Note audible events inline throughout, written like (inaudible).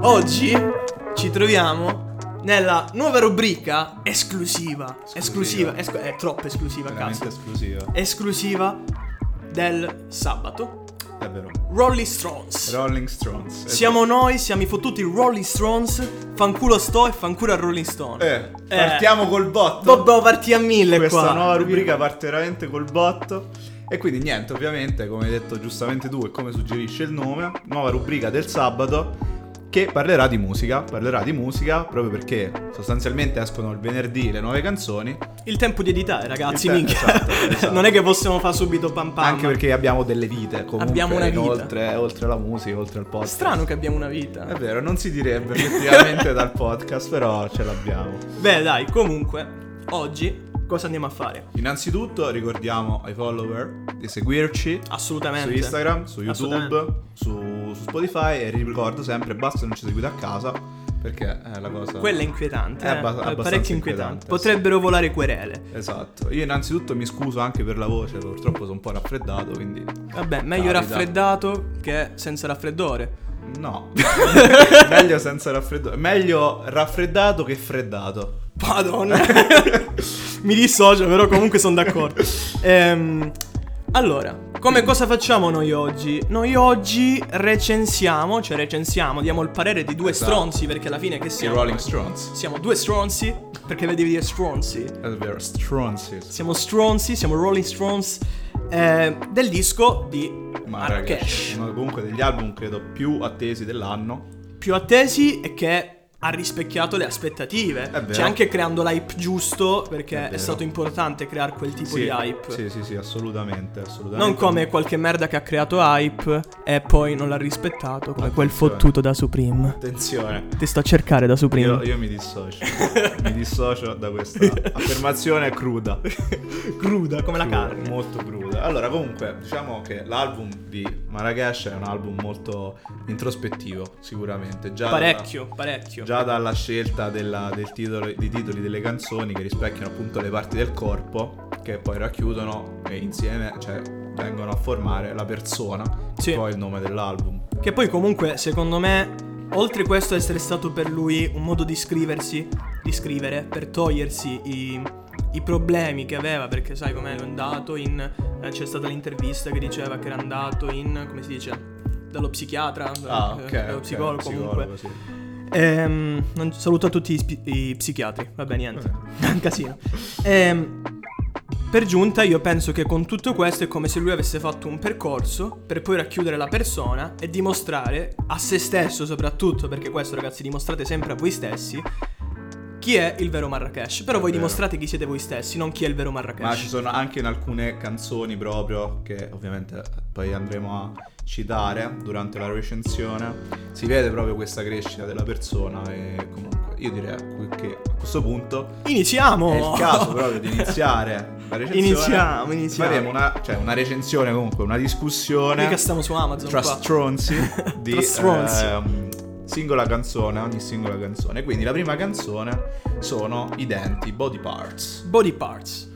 Oggi ci troviamo nella nuova rubrica esclusiva. Esclusiva, esclu- è troppo esclusiva, Veramente cazzo. esclusiva. Esclusiva del sabato. È vero. Rolling Stones. Rolling Stones. esatto. Siamo noi, siamo i fottuti Rolling Stones. Fanculo sto e fanculo a Rolling Stone. Eh, partiamo col botto. Dobbiamo partire a mille Questa qua. nuova rubrica parte veramente col botto. E quindi niente, ovviamente, come hai detto giustamente tu e come suggerisce il nome, nuova rubrica del sabato che parlerà di musica. Parlerà di musica proprio perché sostanzialmente escono il venerdì le nuove canzoni. Il tempo di editare, ragazzi, Il te- minchia. esatto, (laughs) esatto. non è che possiamo fare subito pam pam. Anche perché abbiamo delle vite comunque. Abbiamo una vita. Oltre, oltre alla musica, oltre al podcast. Strano che abbiamo una vita. È vero, non si direbbe effettivamente (laughs) dal podcast, però ce l'abbiamo. Beh, dai, comunque, oggi cosa andiamo a fare? Innanzitutto ricordiamo ai follower di seguirci Assolutamente. su Instagram, su YouTube, su, su Spotify e ricordo sempre basta non ci seguite a casa perché è la cosa... Quella è inquietante. È eh. abbas- abbastanza parecchio inquietante. inquietante, Potrebbero volare querele. Esatto, io innanzitutto mi scuso anche per la voce, purtroppo sono un po' raffreddato, quindi... Vabbè, meglio Capita. raffreddato che senza raffreddore. No, (laughs) meglio senza raffreddore, meglio raffreddato che freddato. Madonna. (laughs) Mi dissocio, però comunque sono d'accordo. Ehm, allora, come cosa facciamo noi oggi? Noi oggi recensiamo, cioè recensiamo, diamo il parere di due Esatto. stronzi, perché alla fine che I siamo? Rolling Stones. Siamo due stronzi, perché devi dire stronzi. È vero, Stronzi. Siamo stronzi, siamo Rolling Stones eh, del disco di Marrakesh. Uno comunque degli album credo più attesi dell'anno. Più attesi e che ha rispecchiato le aspettative. Cioè anche creando l'hype giusto, perché È è, stato importante creare quel tipo sì, di hype. Sì, sì, sì, assolutamente, assolutamente. Non come qualche merda che ha creato hype e poi non l'ha rispettato, come quel Attenzione. fottuto da Supreme. Attenzione. Ti sto a cercare da Supreme. Io, io mi dissocio. mi dissocio da questa (laughs) affermazione cruda. Cruda, come la Cruda, carne. Molto cruda. Allora, comunque, diciamo che l'album di Marrakesh è un album molto introspettivo, sicuramente. Già Parecchio, parecchio. Già dalla scelta della- del titolo, dei titoli delle canzoni che rispecchiano appunto le parti del corpo che poi racchiudono e insieme, cioè, vengono a formare la persona, Sì. che poi il nome dell'album. Che poi comunque, secondo me, oltre questo essere stato per lui un modo di scriversi, di scrivere, per togliersi i, i problemi che aveva, perché sai com'è è andato in... eh, c'è stata l'intervista che diceva che era andato in... come si dice? Dallo psichiatra, Ah, eh, ok. dallo ok, psicologo comunque. sì. Ehm, non- saluto a tutti i, spi- i psichiatri, vabbè niente, (laughs) un casino. Ehm, per giunta io penso che con tutto questo è come se lui avesse fatto un percorso per poi racchiudere la persona e dimostrare a se stesso soprattutto, perché questo ragazzi dimostrate sempre a voi stessi, chi è il vero Marrakesh. Però È voi vero. dimostrate chi siete voi stessi, non chi è il vero Marrakesh. Ma ci sono anche in alcune canzoni proprio che ovviamente poi andremo a citare durante la recensione. Si vede proprio questa crescita della persona e comunque io direi che a questo punto Iniziamo! È il caso proprio di iniziare la (laughs) recensione. Iniziamo, iniziamo. Faremo una, cioè una recensione comunque, una discussione Mica stiamo su Amazon tra qua. stronzi (laughs) di Tra stronzi. ehm, singola canzone, ogni singola canzone. Quindi la prima canzone sono i denti, body parts. Body Parts.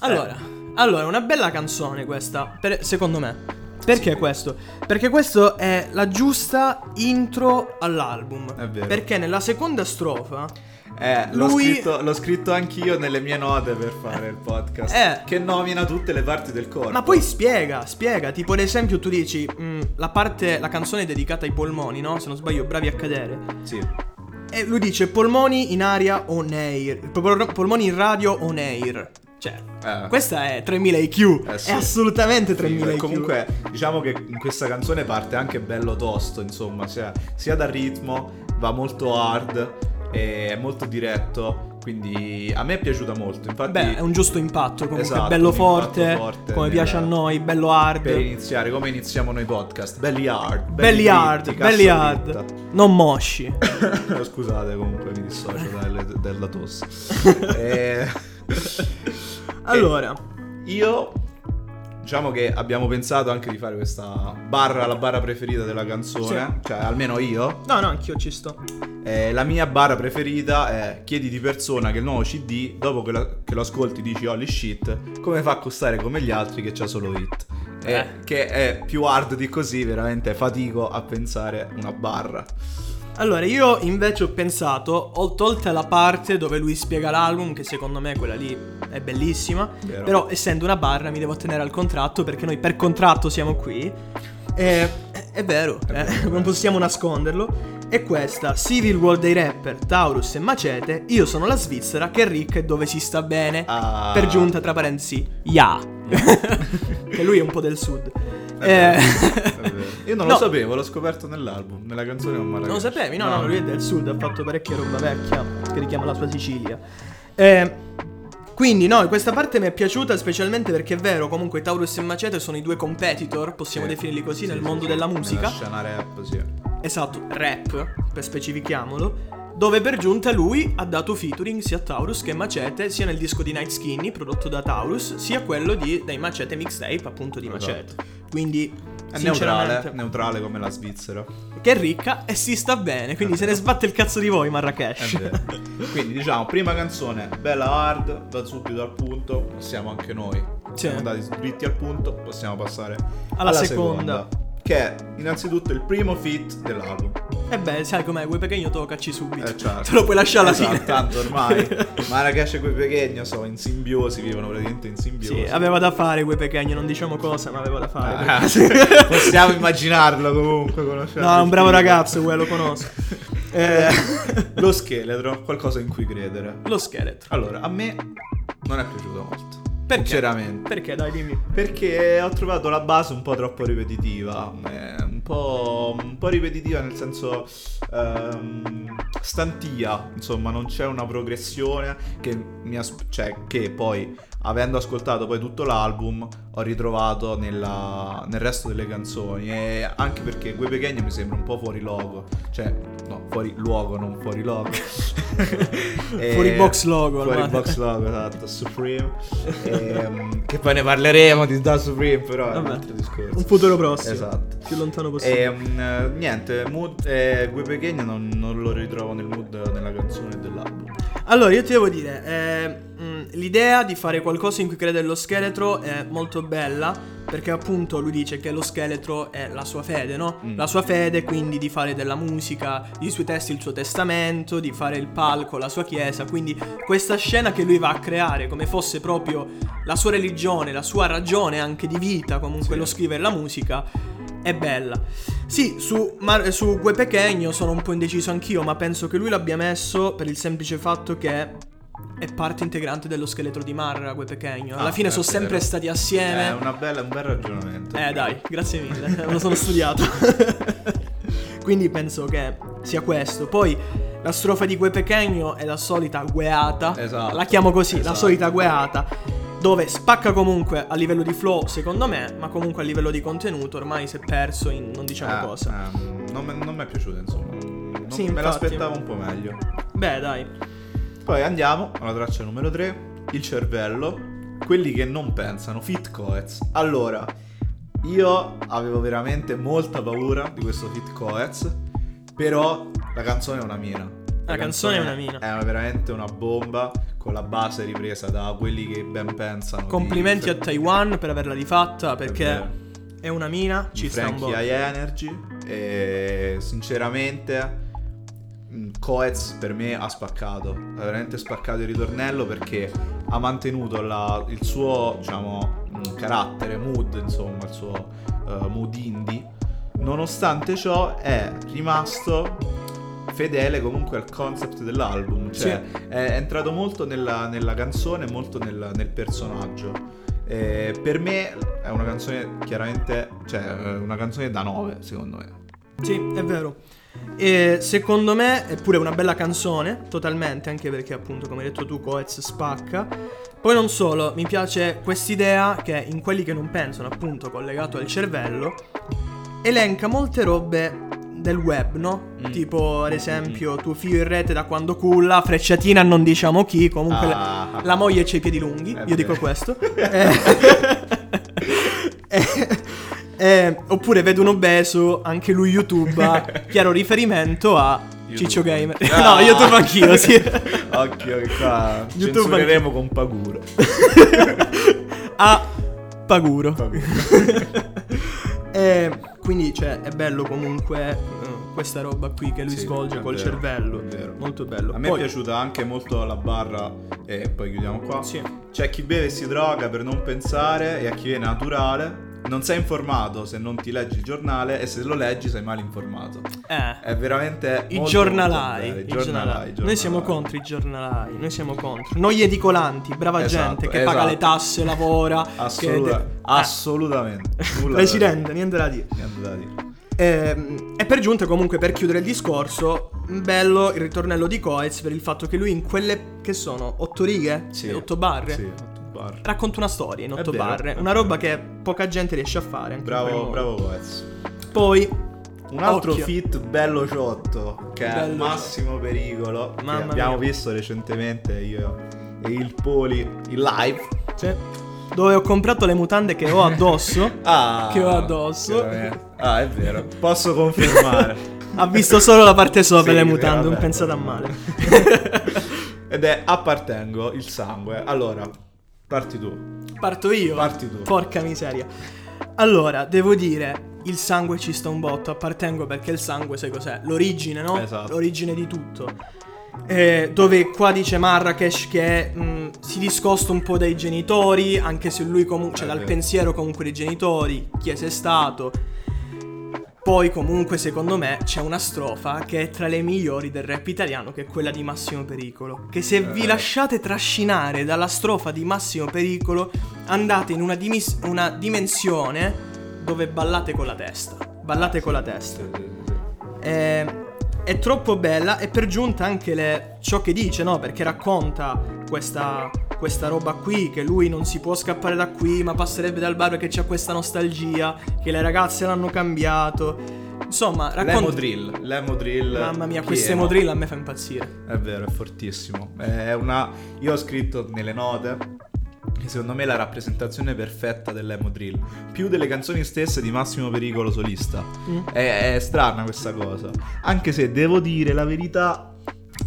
Allora, allora, una bella canzone questa, per- secondo me. Perché questo? Perché questo è la giusta intro all'album. È vero. Perché nella seconda strofa Eh, l'ho, Lui- scritto, l'ho scritto anch'io nelle mie note per fare il podcast. Eh. Che nomina tutte le parti del corpo. Ma poi spiega, spiega, tipo ad esempio tu dici mm, la parte, la canzone è dedicata ai polmoni, no? Se non sbaglio, bravi a cadere. Sì. E lui dice polmoni in aria on air, Pol- polmoni in radio on air. Cioè, Eh. questa è 3000 IQ, Eh, sì. è assolutamente Sì, 3000 beh, IQ. comunque diciamo che in questa canzone parte anche bello tosto, insomma, sia, sia dal ritmo, va molto hard, è molto diretto, quindi a me è piaciuta molto, infatti Beh, è un giusto impatto comunque, Esatto, bello forte, forte come nel- piace a noi, bello hard. per iniziare, come iniziamo noi podcast, belli hard, belli hard, dritti, belli hard. dritta. Non mosci. (laughs) Scusate comunque mi dissocio (laughs) dalle- dalla tosse. (laughs) Eh, Allora, Io diciamo che abbiamo pensato anche di fare questa barra, la barra preferita della canzone, cioè almeno io. no, no, anch'io ci sto. Eh, la mia barra preferita è chiedi di persona che il nuovo CD, dopo che, la- che lo ascolti dici holy shit, come fa a costare come gli altri che c'ha solo hit. Eh. Che è più hard di così, veramente fatico a pensare una barra. Allora, io invece ho pensato, ho tolta la parte dove lui spiega l'album, che secondo me quella lì è bellissima, Vero. però essendo una barra mi devo tenere al contratto perché noi per contratto siamo qui. E, è vero, eh, non possiamo nasconderlo. E questa, Civil War dei rapper, Taurus e Macete, io sono la Svizzera, che è dove si sta bene. Ah. Per giunta, tra parentesi, ya. (laughs) che lui è un po' del sud. È vero, Eh, è vero. Io non No. lo sapevo, l'ho scoperto nell'album, nella canzone con Marrakesh. Non lo sapevi? No, no, lui è del sud, ha fatto parecchia roba vecchia che richiama la sua Sicilia. Eh, quindi, no, questa parte mi è piaciuta specialmente perché è vero, comunque Taurus e Macete sono i due competitor, possiamo Sì. definirli così, Sì, nel sì, mondo della musica. Nella scena rap, sì. Esatto, rap, per specifichiamolo. Dove per giunta lui ha dato featuring sia a Taurus che a Macete, sia nel disco di Night Skinny prodotto da Taurus, sia quello di, dei Macete mixtape, appunto di Esatto. Macete. Quindi, È neutrale, neutrale come la Svizzera. che è ricca e si sta bene, quindi se ne sbatte il cazzo di voi Marrakesh. Quindi diciamo, prima canzone, bella hard, va subito al punto, possiamo anche noi. Siamo andati dritti al punto, possiamo passare Alla seconda. Che è innanzitutto il primo feat dell'album. E beh, sai com'è, quei pequeño toccaci subito. Eh, certo. Te lo puoi lasciare alla Esatto, fine. Tanto ormai (laughs) Marrakesh e quei pequeños sono in simbiosi, vivono praticamente in simbiosi. Sì, aveva da fare quei pequeño, non diciamo cosa, ma aveva da fare. Ah. (laughs) Possiamo immaginarlo comunque, conoscere. no, è un bravo ragazzo, quello lo conosco. (laughs) Eh, Lo scheletro, qualcosa in cui credere. lo scheletro. Allora, a me non è piaciuto molto. Perché? Sinceramente. Perché, dai, dimmi. Perché ho trovato la base un po' troppo ripetitiva, eh, un po', un po' ripetitiva nel senso ehm, stantia, insomma non c'è una progressione che, mi as- cioè, che poi avendo ascoltato poi tutto l'album ho ritrovato nella- nel resto delle canzoni e anche perché Gue Pequeño mi sembra un po' fuori logo, cioè no, fuori luogo, non fuori logo. (laughs) (laughs) E- Fuori box logo, Fuori ormai. box logo, esatto, Supreme. Ehm, (laughs) che poi ne parleremo di Da Supreme, però è un Vabbè, altro discorso. Un futuro prossimo. Esatto. Più lontano possibile. Ehm, eh, niente, mood, eh, Gue Pequeño non, non lo ritrovo nel mood nella canzone dell'album. Allora, io ti devo dire, eh, mh, l'idea di fare qualcosa in cui crede lo scheletro è molto bella. Perché appunto lui dice che lo scheletro è la sua fede, no? Mm. La sua fede, quindi di fare della musica, i suoi testi, il suo testamento, di fare il palco, la sua chiesa. Quindi questa scena che lui va a creare come fosse proprio la sua religione, la sua ragione anche di vita, comunque Sì. lo scrivere la musica, è bella. Sì, su, Mar- su Gue Pequeño sono un po' indeciso anch'io, ma penso che lui l'abbia messo per il semplice fatto che è parte integrante dello scheletro di Marra, Gue Pequeño. Alla Ah, fine è sono sempre vero. stati È assieme. una bella, un bel ragionamento. Eh dai, grazie mille, (laughs) me lo sono studiato. (laughs) Quindi penso che sia questo. Poi la strofa di Gue Pequeño è la solita gueata. Esatto, La chiamo così, la esatto. solita gueata. Dove spacca comunque a livello di flow, secondo me, ma comunque a livello di contenuto ormai si è perso in non diciamo Eh, cosa. ehm, non, mi- non mi è piaciuto, insomma. Non- Sì, me infatti. l'aspettavo un po' meglio. Beh, dai. Poi andiamo alla traccia numero 3, il cervello. Quelli che non pensano, Fit Coez. Allora, io avevo veramente molta paura di questo Fit Coez, però la canzone è una mina. La canzone è una mina. È veramente una bomba con la base ripresa da quelli che ben pensano. di- Complimenti a Taiwan per averla rifatta perché vero. è, una mina, di ci sta un. High Energy e sinceramente mh, Coez per me ha spaccato ha veramente spaccato il ritornello perché ha mantenuto la- il suo diciamo mh, carattere mood insomma il suo eh, mood indie nonostante ciò è rimasto fedele comunque al concept dell'album cioè è entrato molto nella, nella canzone molto nel, nel personaggio eh, per me è una canzone chiaramente, cioè una canzone da 9 secondo me. Sì, è vero. E secondo me è pure una bella canzone, totalmente, anche perché appunto, come hai detto tu, Coez spacca. Poi non solo, mi piace quest'idea che in quelli che non pensano, appunto, collegato al cervello, elenca molte robe del web, no? Mm. Tipo, ad esempio, tuo figlio in rete da quando culla, frecciatina non diciamo chi, comunque la- Ah. la moglie c'ha i piedi lunghi, È io dico questo. (laughs) Eh, eh, eh, oppure vedo un obeso, anche lui YouTube, (laughs) chiaro riferimento a Ciccio Gamer. Ah. no, YouTube anch'io, sì. (laughs) Occhio che qua YouTube censureremo con paguro. a Paguro. Paguro. Eh, quindi, cioè, è bello comunque eh, questa roba qui che lui Sì, svolge è col vero, cervello. è vero. Molto bello. A me Poi- è piaciuta anche molto la barra, e poi chiudiamo qua. Sì. C'è chi beve e si droga per non pensare e a chi viene naturale. Non sei informato se non ti leggi il giornale e se lo leggi sei mal informato. Eh. È veramente I giornalai, i giornalai. giornalai, Noi siamo contro i giornalai, noi siamo contro. Noi edicolanti, brava Esatto, gente che esatto. paga le tasse, lavora. Assoluta- (laughs) che- assolutamente. Eh, (laughs) Nulla da Presidente, niente da dire. Niente da dire. Ehm, E, per giunta, comunque, per chiudere il discorso, bello il ritornello di Coez per il fatto che lui in quelle che sono otto righe, Sì. otto barre, Sì, barre. racconta una storia in È otto vero, barre, è una vero. roba che poca gente riesce a fare. Bravo, bravo Coez. Poi, Un altro Occhio. fit bello ciotto che è Bello Massimo Pericolo che Mamma abbiamo mia. visto recentemente io e il Poli in live. sì, dove ho comprato le mutande che ho addosso. (laughs) Ah, Che ho addosso. Ah, è vero. Posso confermare. (laughs) Ha visto solo la parte sopra Sì, le mutande, non pensate a male. (laughs) Ed è appartengo il sangue. Allora, parti tu. Parto io. Parti tu. Porca miseria. Allora, devo dire, il sangue ci sta un botto. Appartengo perché il sangue, sai cos'è? L'origine, no? Esatto. L'origine di tutto. Eh, dove qua dice Marrakesh che mh, si discosta un po' dai genitori, anche se lui comunque, cioè È dal pensiero comunque dei genitori, chi sei stato. Poi comunque secondo me c'è una strofa che è tra le migliori del rap italiano, che è quella di Massimo Pericolo. Che se vi Eh. lasciate trascinare dalla strofa di Massimo Pericolo, andate in una, dimis- una dimensione dove ballate con la testa. Ballate con la testa. È, è troppo bella e per giunta anche le- ciò che dice, no? Perché racconta questa, questa roba qui, che lui non si può scappare da qui, ma passerebbe dal bar perché c'ha questa nostalgia, che le ragazze l'hanno cambiato. Insomma, L'emo racconta... drill. L'emo drill. Mamma mia, questo emo drill a me fa impazzire. È vero, è fortissimo. È una... Io ho scritto nelle note che secondo me è la rappresentazione perfetta dell'emo drill. Più delle canzoni stesse di Massimo Pericolo solista. Mm. È, è strana questa cosa. Anche se devo dire la verità,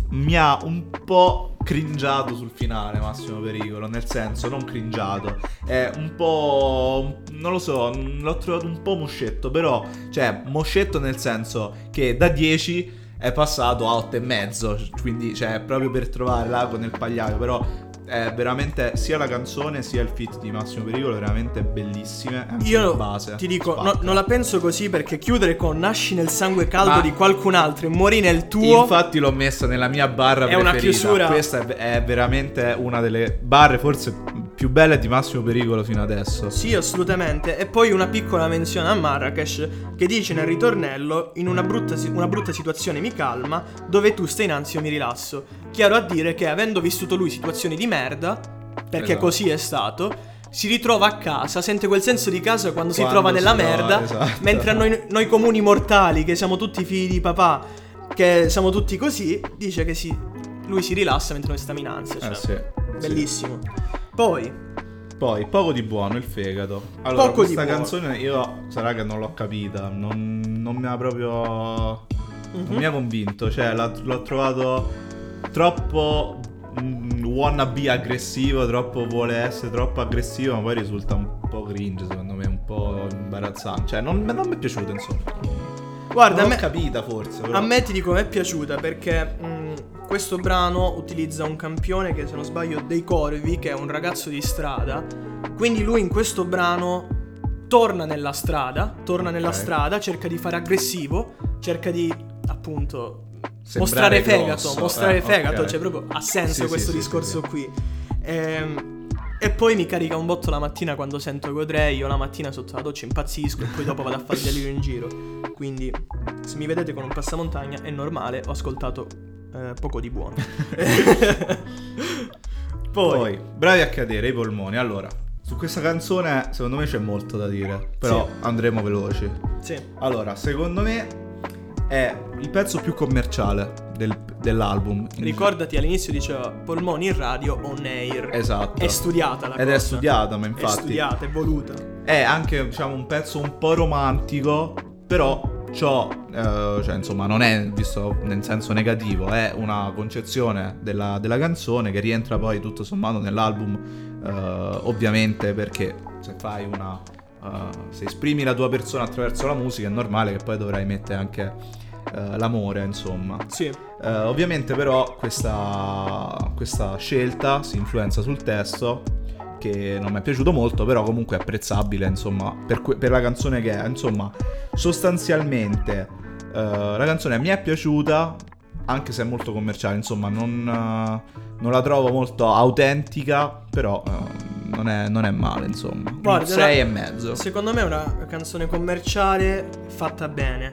mi ha un po' cringiato sul finale Massimo Pericolo. Nel senso, non cringiato. È un po'. Non lo so, l'ho trovato un po' moscetto. Però, cioè, moscetto nel senso che da 10 è passato a 8 e mezzo. Quindi, cioè, proprio per trovare l'ago nel pagliaio. Però. È veramente sia la canzone sia il fit di Massimo Pericolo veramente bellissime. Io base. ti dico, no- non la penso così perché chiudere con nasci nel sangue caldo Ma- di qualcun altro e muori nel tuo... Infatti l'ho messa nella mia barra È una preferita. chiusura. Questa è, è veramente una delle barre forse più belle di Massimo Pericolo fino adesso. Sì, assolutamente. E poi una piccola menzione a Marrakesh che dice nel ritornello: In una brutta, si- una brutta situazione mi calma, dove tu stai in ansia io mi rilasso. Chiaro a dire che avendo vissuto lui situazioni di merda, perché Esatto. così è stato. Si ritrova a casa, sente quel senso di casa quando, si Quando trova si nella trova, merda. esatto. Mentre a noi, noi comuni mortali, che siamo tutti figli di papà, che siamo tutti così, dice che si- lui si rilassa mentre noi stiamo in ansia. Cioè, Eh sì, sì. Poi, Poi, poco di buono, il fegato. Allora, Poco di questa canzone io sarà che non l'ho capita, non, non mi ha proprio... Mhm. Non mi ha convinto, cioè l'ho trovato troppo mm, wannabe aggressivo, troppo vuole essere troppo aggressivo, ma poi risulta un po' cringe, secondo me, un po' imbarazzante. Cioè, non, non mi è piaciuto, insomma. guarda, a non me, l'ho capita forse, però. A me ti dico, mi è piaciuta perché mh, questo brano utilizza un campione che, se non sbaglio, dei Corvi, che è un ragazzo di strada. Quindi lui in questo brano torna nella strada, torna nella Ok. strada, cerca di fare aggressivo, cerca di appunto Sembrare mostrare fegato, grosso, mostrare eh, fegato, ok. cioè proprio ha senso Sì, questo sì, discorso sì, qui. Ehm, e poi mi carica un botto la mattina quando sento Godrei, io la mattina sotto la doccia impazzisco e poi dopo vado a fare delirio in giro. Quindi se mi vedete con un passamontagna è normale, ho ascoltato eh, poco di buono. (laughs) Poi, poi, bravi a cadere i polmoni. Allora, su questa canzone secondo me c'è molto da dire, però Sì. andremo veloci. sì, Allora, secondo me è il pezzo più commerciale del- dell'album. ricordati all'inizio diceva polmoni in radio on air. Esatto. È studiata la Ed cosa. è studiata, ma È infatti studiata, è voluta. è anche diciamo un pezzo un po' romantico, però ciò, eh, cioè insomma non è visto nel senso negativo, è una concezione della, della canzone che rientra poi tutto sommato nell'album, eh, ovviamente perché se fai una... eh, se esprimi la tua persona attraverso la musica è normale che poi dovrai mettere anche eh, l'amore, insomma. Sì. Eh, ovviamente però questa, questa scelta si influenza sul testo che non mi è piaciuto molto, però comunque è apprezzabile, insomma, per, que- per la canzone che è. Insomma, sostanzialmente eh, la canzone mi è piaciuta, anche se è molto commerciale, insomma, non, eh, non la trovo molto autentica, però eh, non, è, non è male, insomma. Guarda, 6 la- e mezzo. Secondo me è una canzone commerciale fatta bene,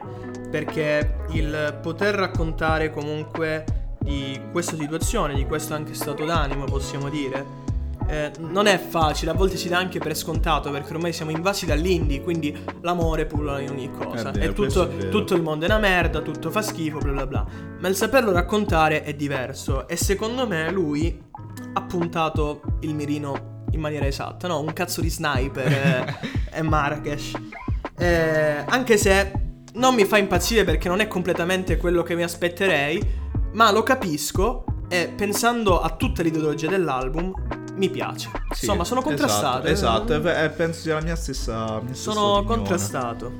perché il poter raccontare comunque di questa situazione, di questo anche stato d'animo, possiamo dire, eh, non è facile, a volte si dà anche per scontato, perché ormai siamo invasi dall'indie, quindi l'amore pullula in ogni cosa. È vero, questo tutto, è tutto il mondo è una merda, tutto fa schifo, bla bla bla. Ma il saperlo raccontare è diverso, e secondo me lui ha puntato il mirino in maniera esatta, no? Un cazzo di sniper eh, (laughs) è Marrakesh. Eh, anche se non mi fa impazzire perché non è completamente quello che mi aspetterei, ma lo capisco e pensando a tutta l'ideologia dell'album mi piace. Sì, Insomma, sono contrastato. Esatto, eh. esatto, e- e penso sia la mia stessa, mia stessa Sono opinione. contrastato.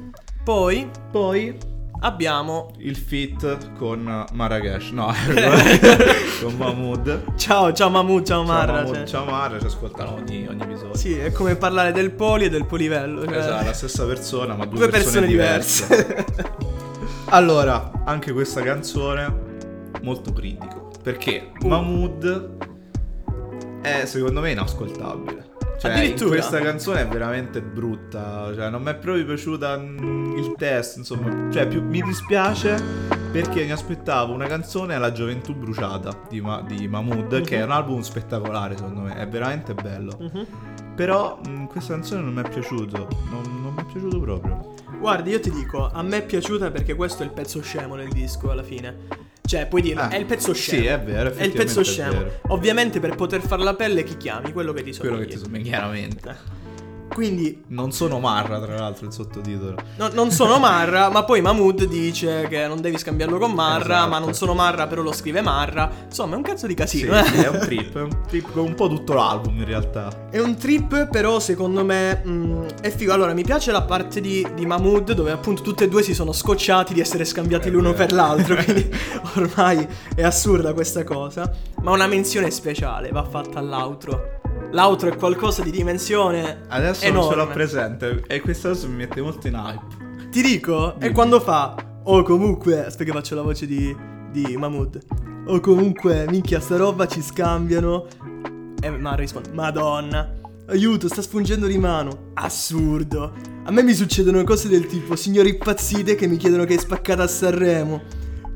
Poi Poi abbiamo il fit con Marrakesh, no, (laughs) con Mahmood. Ciao, ciao Mahmood, ciao Ciao Marra. Mahmood, cioè. ciao Marra, ci ascoltano ogni, ogni episodio. Sì, è come parlare del poli e del polivello. cioè, Esatto, la stessa persona, ma due, due persone diverse. (laughs) allora, anche questa canzone molto critico, perché Uh. Mahmood è secondo me inascoltabile. Cioè, questa canzone è veramente brutta, cioè non mi è proprio piaciuta mm, il testo, insomma, cioè più, mi dispiace perché mi aspettavo una canzone alla gioventù bruciata di, Ma- di Mahmood, che è un album spettacolare secondo me, è veramente bello. Mhm. Però mh, questa canzone non mi è piaciuto, non, non mi è piaciuto proprio. Guardi, io ti dico, a me è piaciuta perché questo è il pezzo scemo del disco alla fine. Cioè, puoi dire, Ah, è il pezzo scemo. Sì, è vero, È il pezzo scemo. Ovviamente per poter fare la pelle chi chiami? Quello che ti Quello somiglia. che ti somiglia, chiaramente. Quindi Non sono Marra, tra l'altro, il sottotitolo. no- non sono Marra, ma poi Mahmood dice che non devi scambiarlo con Marra, Esatto. ma non sono Marra, però lo scrive Marra. Insomma, è un cazzo di Sì, casino. eh. sì, è un trip, è un trip con un po' tutto l'album in realtà. È un trip, però secondo me mh, è figo. Allora, mi piace la parte di, di Mahmood dove appunto tutte e due si sono scocciati di essere scambiati È l'uno vero. per l'altro. (laughs) Quindi ormai è assurda questa cosa. Ma una menzione speciale va fatta all'outro. L'outro è qualcosa di dimensione Adesso enorme. non ce l'ho presente e questa cosa mi mette molto in hype. Ti dico, è Dimmi. quando fa. Oh, comunque. Aspetta, che faccio la voce di, di Mahmood. Oh, comunque, minchia, sta roba ci scambiano. E Mara risponde: Madonna, aiuto, sta spungendo di mano. Assurdo. A me mi succedono cose del tipo: signori impazzite che mi chiedono che hai spaccato a Sanremo.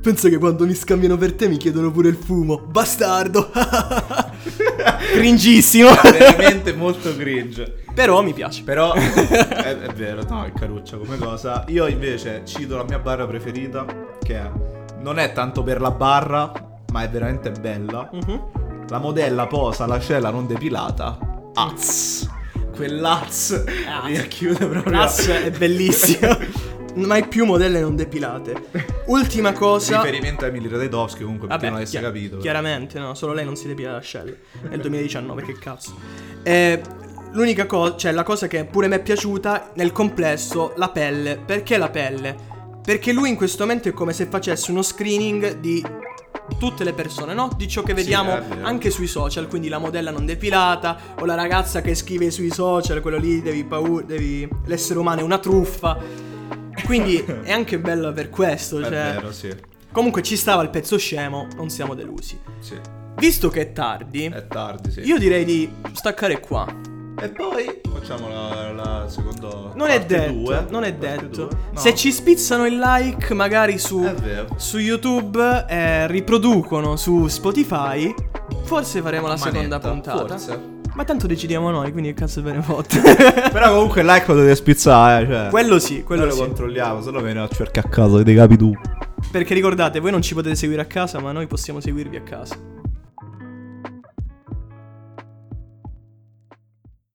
Pensa che quando mi scambiano per te mi chiedono pure il fumo. Bastardo. (laughs) Cringissimo. Veramente molto cringe. Però mi piace. Però è, è vero, no, è caruccia come cosa. Io invece cito la mia barra preferita, che è, non è tanto per la barra, ma è veramente bella. Mhm. La modella posa la cella non depilata. Az. Quell'az mi chiude proprio. Ass è bellissimo. (laughs) Mai più modelle non depilate. (laughs) Ultima cosa. Riferimento a Emily Ratajkowski comunque perché Vabbè, non avesse chia- capito. Chiaramente, no, solo lei non si depila l'ascella. Nel 2019, che cazzo. Eh, l'unica cosa, cioè la cosa che pure mi è piaciuta nel complesso, la pelle. Perché la pelle? Perché lui in questo momento è come se facesse uno screening di tutte le persone, no? Di ciò che Sì, vediamo è vero. anche sui social, quindi la modella non depilata o la ragazza che scrive sui social, quello lì devi paura, devi l'essere umano è una truffa. Quindi è anche bello per questo, È cioè vero, sì. Comunque ci stava il pezzo scemo, non siamo delusi. Sì. Visto che è tardi, È tardi, sì. io direi di staccare qua. E poi facciamo la, la seconda. Non è detto, due. non è detto. No. Se ci spizzano il like, magari su, È su YouTube eh, riproducono su Spotify, forse faremo la Manetta, seconda puntata. Forse. Ma tanto decidiamo noi, quindi che cazzo ve ne fotte. Però comunque like lo dovete spizzare, cioè. quello sì, quello Noi lo sì. controlliamo, se no viene a cercare a caso, dei capi tu. Perché ricordate, voi non ci potete seguire a casa, ma noi possiamo seguirvi a casa.